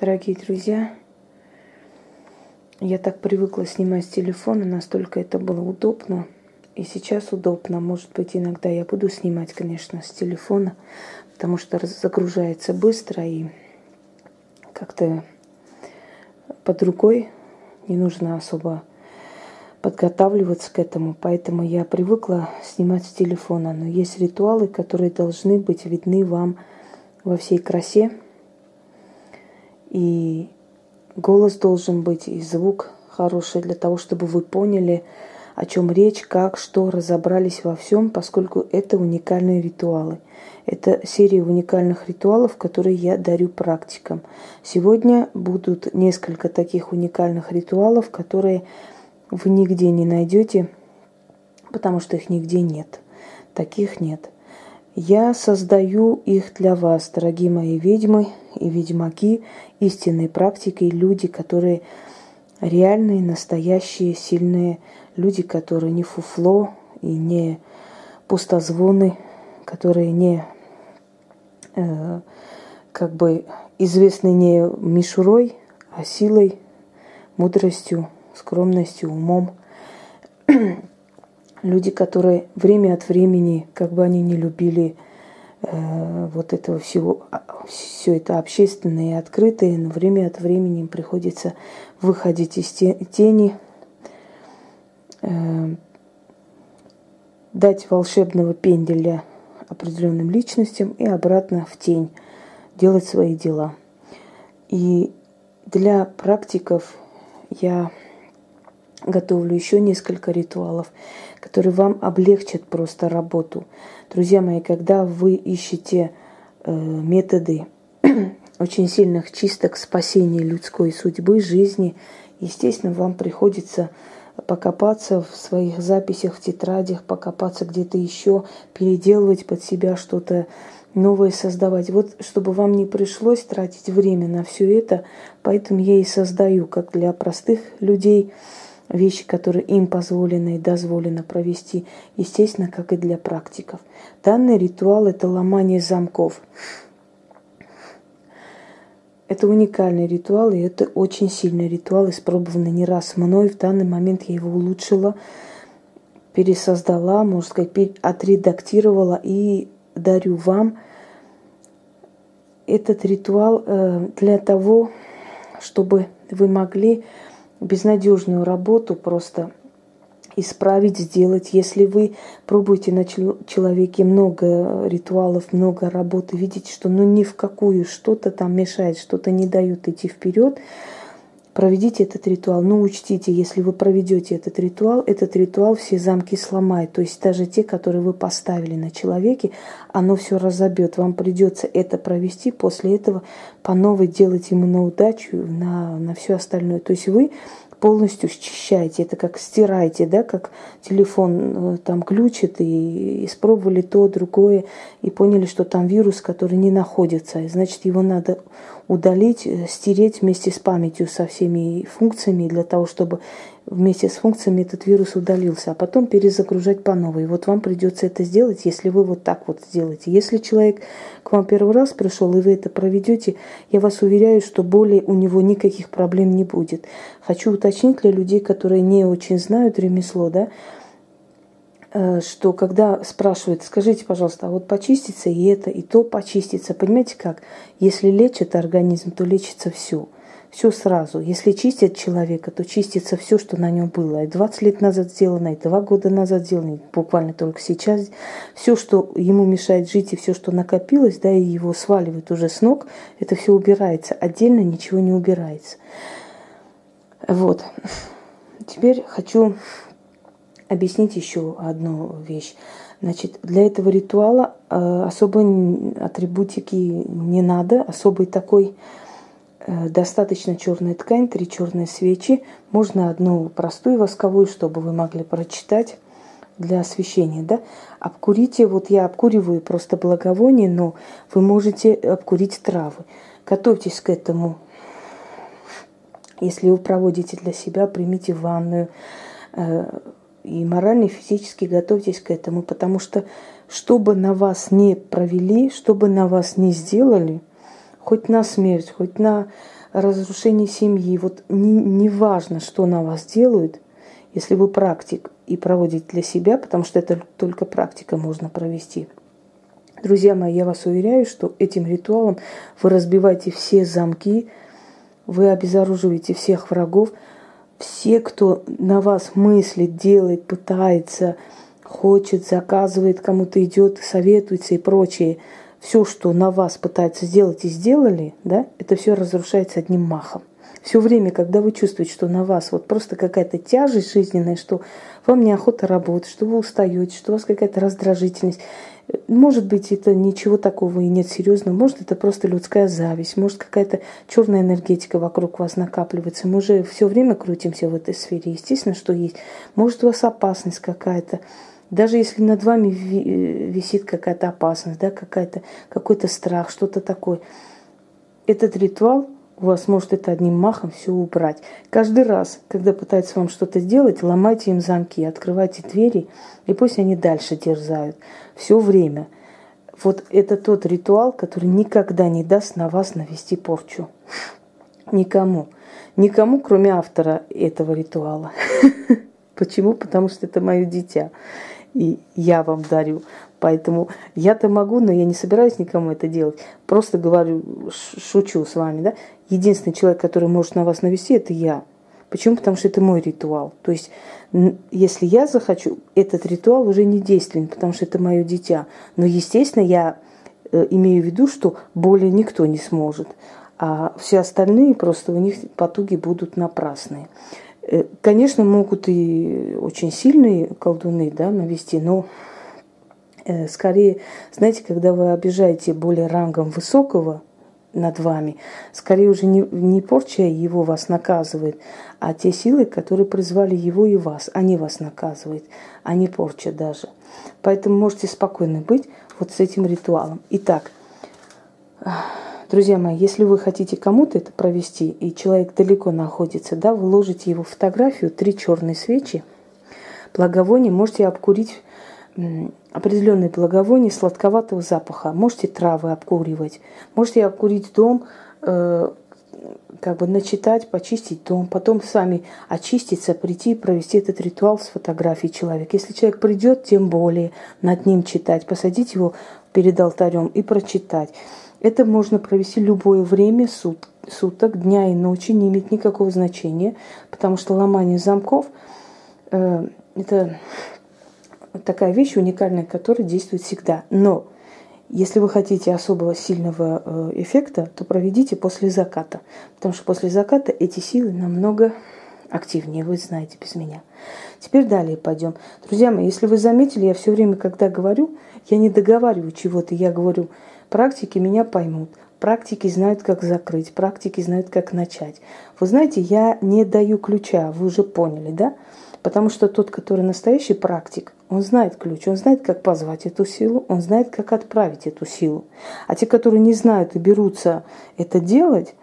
Дорогие друзья, я так привыкла снимать с телефона, настолько это было удобно. И сейчас удобно. Может быть, иногда я буду снимать, конечно, с телефона, потому что загружается быстро и как-то под рукой не нужно особо подготавливаться к этому, поэтому я привыкла снимать с телефона. Но есть ритуалы, которые должны быть видны вам во всей красе. И голос должен быть, и звук хороший для того, чтобы вы поняли, о чем речь, как, что, разобрались во всем, поскольку это уникальные ритуалы. Это серия уникальных ритуалов, которые я дарю практикам. Сегодня будут несколько таких уникальных ритуалов, которые вы нигде не найдете, потому что их нигде нет. Таких нет. Я создаю их для вас, дорогие мои ведьмы и ведьмаки, истинные практики, люди, которые реальные, настоящие, сильные люди, которые не фуфло и не пустозвоны, которые не э, как бы известны не мишурой, а силой, мудростью, скромностью, умом. Люди, которые время от времени, как бы они не любили э, вот этого всего, а, все это общественное и открытое, но время от времени им приходится выходить из тени, э, дать волшебного пенделя определенным личностям и обратно в тень делать свои дела. И для практиков я готовлю еще несколько ритуалов, которые вам облегчат просто работу. Друзья мои, когда вы ищете э, методы очень сильных чисток спасения людской судьбы, жизни, естественно, вам приходится покопаться в своих записях, в тетрадях, покопаться где-то еще, переделывать под себя что-то новое создавать. Вот чтобы вам не пришлось тратить время на все это, поэтому я и создаю, как для простых людей, вещи, которые им позволено и дозволено провести, естественно, как и для практиков. Данный ритуал – это ломание замков. Это уникальный ритуал, и это очень сильный ритуал, испробованный не раз мной. В данный момент я его улучшила, пересоздала, можно сказать, отредактировала и дарю вам этот ритуал э, для того, чтобы вы могли безнадежную работу просто исправить, сделать. Если вы пробуете на человеке много ритуалов, много работы, видите, что ну ни в какую что-то там мешает, что-то не дают идти вперед, проведите этот ритуал. Но учтите, если вы проведете этот ритуал, этот ритуал все замки сломает. То есть даже те, которые вы поставили на человеке, оно все разобьет. Вам придется это провести, после этого по новой делать ему на удачу, на, на все остальное. То есть вы полностью счищаете, это как стираете, да, как телефон э, там ключит, и испробовали то, другое, и поняли, что там вирус, который не находится, и значит, его надо удалить, э, стереть вместе с памятью, со всеми функциями, для того, чтобы вместе с функциями этот вирус удалился, а потом перезагружать по новой. Вот вам придется это сделать, если вы вот так вот сделаете. Если человек к вам первый раз пришел, и вы это проведете, я вас уверяю, что более у него никаких проблем не будет. Хочу уточнить для людей, которые не очень знают ремесло, да, э, что когда спрашивают, скажите, пожалуйста, а вот почистится и это, и то почистится. Понимаете как? Если лечит организм, то лечится все все сразу. Если чистят человека, то чистится все, что на нем было. И 20 лет назад сделано, и 2 года назад сделано, буквально только сейчас. Все, что ему мешает жить, и все, что накопилось, да, и его сваливает уже с ног, это все убирается. Отдельно ничего не убирается. Вот. Теперь хочу объяснить еще одну вещь. Значит, для этого ритуала э, особой атрибутики не надо, особой такой достаточно черная ткань, три черные свечи. Можно одну простую восковую, чтобы вы могли прочитать для освещения, да. Обкурите, вот я обкуриваю просто благовоние, но вы можете обкурить травы. Готовьтесь к этому. Если вы проводите для себя, примите ванную. Э, и морально, и физически готовьтесь к этому, потому что что бы на вас не провели, что бы на вас не сделали – хоть на смерть, хоть на разрушение семьи. Вот не, не важно, что на вас делают, если вы практик и проводите для себя, потому что это только практика можно провести. Друзья мои, я вас уверяю, что этим ритуалом вы разбиваете все замки, вы обезоруживаете всех врагов, все, кто на вас мыслит, делает, пытается, хочет, заказывает, кому-то идет, советуется и прочее, все, что на вас пытается сделать и сделали, да, это все разрушается одним махом. Все время, когда вы чувствуете, что на вас вот просто какая-то тяжесть жизненная, что вам неохота работать, что вы устаете, что у вас какая-то раздражительность, может быть, это ничего такого и нет серьезного. Может, это просто людская зависть. Может, какая-то черная энергетика вокруг вас накапливается. Мы же все время крутимся в этой сфере. Естественно, что есть. Может, у вас опасность какая-то. Даже если над вами висит какая-то опасность, да, какая-то, какой-то страх, что-то такое. Этот ритуал у вас может это одним махом все убрать. Каждый раз, когда пытаются вам что-то сделать, ломайте им замки, открывайте двери, и пусть они дальше дерзают. Все время. Вот это тот ритуал, который никогда не даст на вас навести порчу. Никому. Никому, кроме автора этого ритуала. Почему? Потому что это мое дитя. И я вам дарю. Поэтому я-то могу, но я не собираюсь никому это делать. Просто говорю, шучу с вами, да. Единственный человек, который может на вас навести, это я. Почему? Потому что это мой ритуал. То есть, если я захочу, этот ритуал уже не действенен, потому что это мое дитя. Но, естественно, я э, имею в виду, что более никто не сможет. А все остальные просто у них потуги будут напрасные. Э, конечно, могут и очень сильные колдуны да, навести, но Э, скорее, знаете, когда вы обижаете более рангом высокого над вами, скорее уже не, не порча его вас наказывает, а те силы, которые призвали его и вас, они вас наказывают, а не порча даже. Поэтому можете спокойно быть вот с этим ритуалом. Итак, друзья мои, если вы хотите кому-то это провести, и человек далеко находится, да, вы ложите его фотографию, три черные свечи, благовоние можете обкурить определенные благовония сладковатого запаха. Можете травы обкуривать, можете обкурить дом, э, как бы начитать, почистить дом, потом сами очиститься, прийти и провести этот ритуал с фотографией человека. Если человек придет, тем более над ним читать, посадить его перед алтарем и прочитать. Это можно провести любое время сут, суток, дня и ночи, не имеет никакого значения, потому что ломание замков э, это такая вещь уникальная, которая действует всегда. Но если вы хотите особого сильного э, эффекта, то проведите после заката. Потому что после заката эти силы намного активнее, вы знаете, без меня. Теперь далее пойдем. Друзья мои, если вы заметили, я все время, когда говорю, я не договариваю чего-то, я говорю, практики меня поймут. Практики знают, как закрыть, практики знают, как начать. Вы знаете, я не даю ключа, вы уже поняли, да? Потому что тот, который настоящий практик, он знает ключ, он знает, как позвать эту силу, он знает, как отправить эту силу. А те, которые не знают и берутся это делать,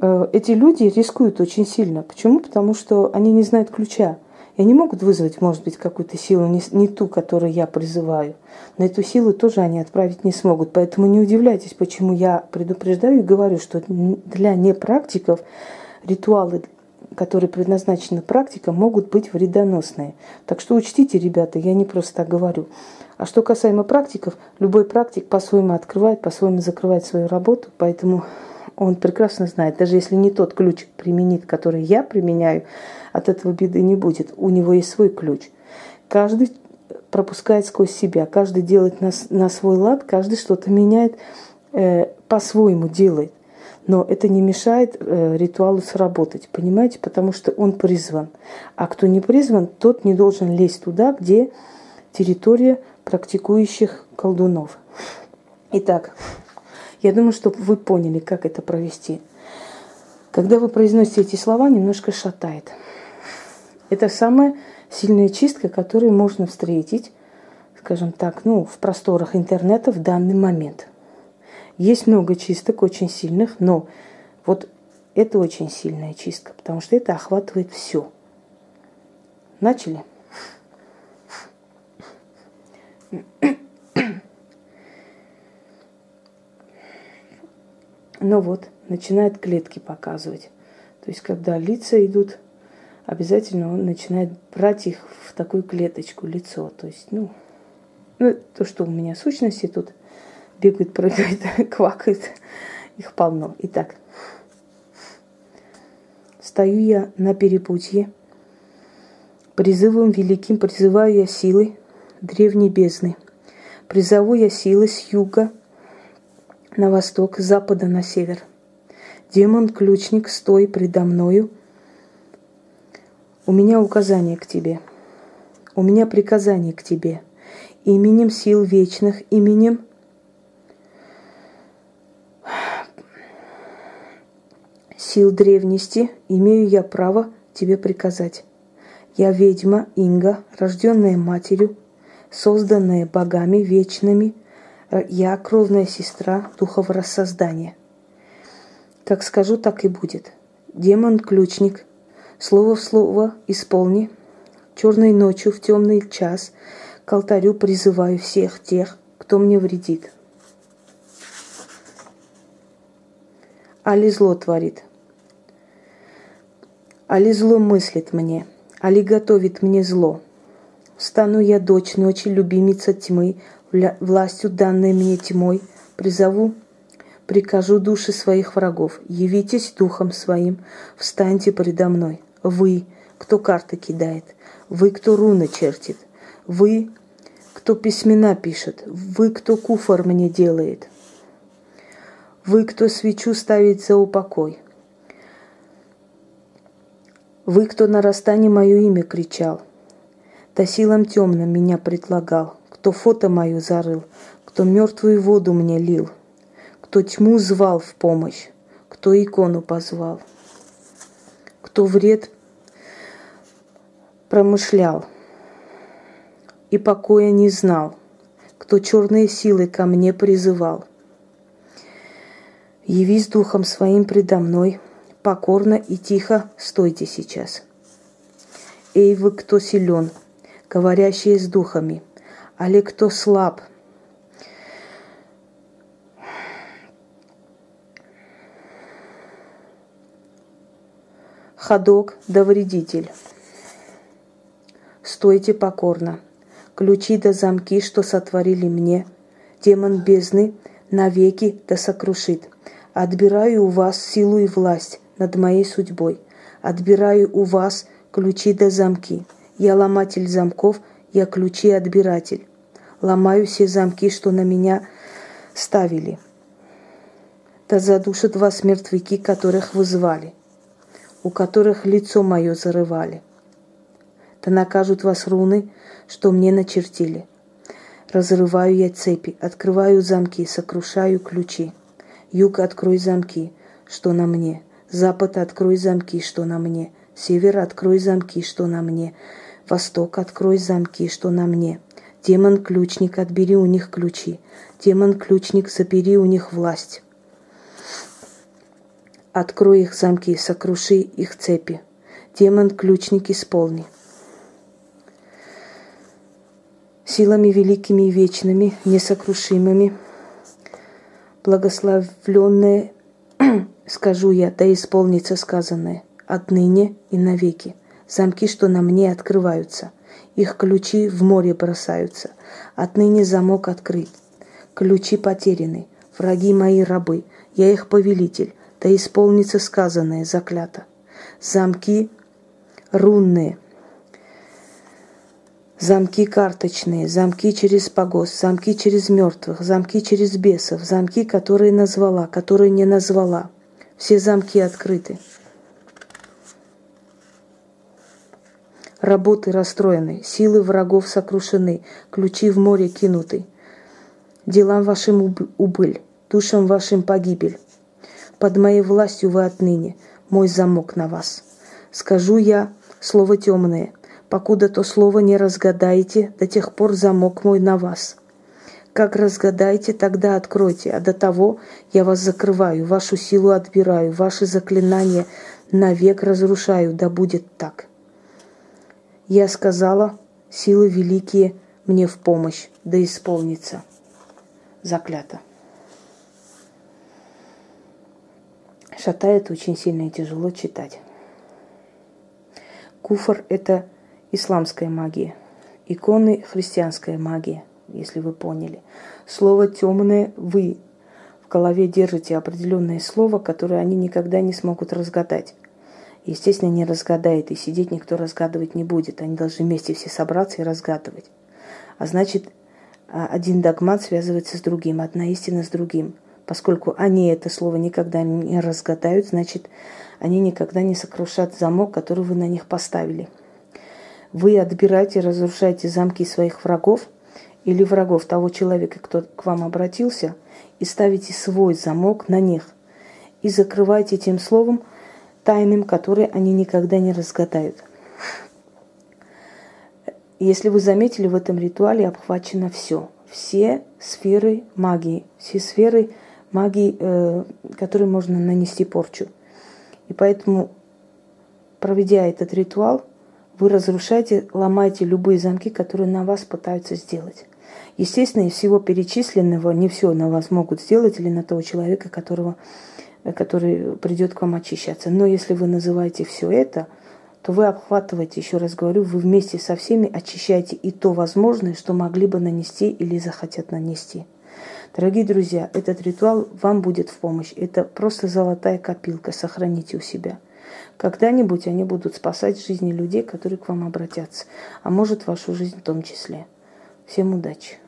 э, эти люди рискуют очень сильно. Почему? Потому что они не знают ключа. И они могут вызвать, может быть, какую-то силу, не, не ту, которую я призываю. Но эту силу тоже они отправить не смогут. Поэтому не удивляйтесь, почему я предупреждаю и говорю, что для непрактиков ритуалы которые предназначены практикам, могут быть вредоносные. Так что учтите, ребята, я не просто так говорю. А что касаемо практиков, любой практик по-своему открывает, по-своему закрывает свою работу, поэтому он прекрасно знает, даже если не тот ключ применит, который я применяю, от этого беды не будет. У него есть свой ключ. Каждый пропускает сквозь себя, каждый делает на, на свой лад, каждый что-то меняет, э, по-своему делает. Но это не мешает э, ритуалу сработать, понимаете? Потому что он призван. А кто не призван, тот не должен лезть туда, где территория практикующих колдунов. Итак, я думаю, что вы поняли, как это провести. Когда вы произносите эти слова, немножко шатает. Это самая сильная чистка, которую можно встретить, скажем так, ну, в просторах интернета в данный момент – есть много чисток очень сильных, но вот это очень сильная чистка, потому что это охватывает все. Начали? Ну вот, начинает клетки показывать. То есть, когда лица идут, обязательно он начинает брать их в такую клеточку, лицо. То есть, ну, ну то, что у меня сущности тут бегают, прыгают, квакают, их полно. Итак, стою я на перепутье, призывом великим призываю я силы древней бездны. Призову я силы с юга на восток, с запада на север. Демон-ключник, стой предо мною. У меня указание к тебе. У меня приказание к тебе. Именем сил вечных, именем сил древности имею я право тебе приказать. Я ведьма Инга, рожденная матерью, созданная богами вечными. Я кровная сестра духов рассоздания. Как скажу, так и будет. Демон-ключник, слово в слово исполни. Черной ночью в темный час к алтарю призываю всех тех, кто мне вредит. Али зло творит. Али зло мыслит мне. Али готовит мне зло. Стану я дочь ночи, любимица тьмы, властью данной мне тьмой, призову прикажу души своих врагов, явитесь духом своим, встаньте предо мной. Вы, кто карты кидает, вы, кто руны чертит, вы, кто письмена пишет, вы, кто куфор мне делает, вы, кто свечу ставит за упокой, вы, кто на расстане мое имя кричал, да силам темным меня предлагал, кто фото мое зарыл, кто мертвую воду мне лил – кто тьму звал в помощь, кто икону позвал, кто вред промышлял и покоя не знал, кто черные силы ко мне призывал. Явись духом своим предо мной, покорно и тихо стойте сейчас. Эй, вы, кто силен, говорящие с духами, али кто слаб – ходок да вредитель. Стойте покорно. Ключи да замки, что сотворили мне, демон бездны навеки да сокрушит. Отбираю у вас силу и власть над моей судьбой. Отбираю у вас ключи да замки. Я ломатель замков, я ключи-отбиратель. Ломаю все замки, что на меня ставили. Да задушат вас мертвяки, которых вы звали у которых лицо мое зарывали. Да накажут вас руны, что мне начертили. Разрываю я цепи, открываю замки, сокрушаю ключи. Юг, открой замки, что на мне. Запад, открой замки, что на мне. Север, открой замки, что на мне. Восток, открой замки, что на мне. Демон-ключник, отбери у них ключи. Демон-ключник, забери у них власть. Открой их замки, сокруши их цепи. Демон ключник исполни. Силами великими и вечными, несокрушимыми, благословленные, скажу я, да исполнится сказанное, отныне и навеки. Замки, что на мне открываются, их ключи в море бросаются. Отныне замок открыт, ключи потеряны, враги мои рабы, я их повелитель, да исполнится сказанное, заклято. Замки рунные, замки карточные, замки через погост, замки через мертвых, замки через бесов, замки, которые назвала, которые не назвала. Все замки открыты. Работы расстроены, силы врагов сокрушены, ключи в море кинуты. Делам вашим убыль, душам вашим погибель. Под моей властью вы отныне, мой замок на вас. Скажу я слово темное, покуда то слово не разгадаете, до тех пор замок мой на вас. Как разгадаете, тогда откройте, а до того я вас закрываю, вашу силу отбираю, ваши заклинания навек разрушаю, да будет так. Я сказала, силы великие мне в помощь, да исполнится. Заклято. шатает очень сильно и тяжело читать. Куфр – это исламская магия. Иконы – христианская магия, если вы поняли. Слово темное вы в голове держите определенное слово, которое они никогда не смогут разгадать. Естественно, не разгадает, и сидеть никто разгадывать не будет. Они должны вместе все собраться и разгадывать. А значит, а, один догмат связывается с другим, одна истина с другим. Поскольку они это слово никогда не разгадают, значит, они никогда не сокрушат замок, который вы на них поставили. Вы отбираете, разрушаете замки своих врагов или врагов того человека, кто к вам обратился, и ставите свой замок на них. И закрываете тем словом тайным, которые они никогда не разгадают. Если вы заметили, в этом ритуале обхвачено все. Все сферы магии, все сферы магии, э, которые можно нанести порчу. И поэтому, проведя этот ритуал, вы разрушаете, ломаете любые замки, которые на вас пытаются сделать. Естественно, из всего перечисленного не все на вас могут сделать или на того человека, которого, который придет к вам очищаться. Но если вы называете все это – то вы обхватываете, еще раз говорю, вы вместе со всеми очищаете и то возможное, что могли бы нанести или захотят нанести. Дорогие друзья, этот ритуал вам будет в помощь. Это просто золотая копилка, сохраните у себя. Когда-нибудь они будут спасать жизни людей, которые к вам обратятся, а может вашу жизнь в том числе. Всем удачи!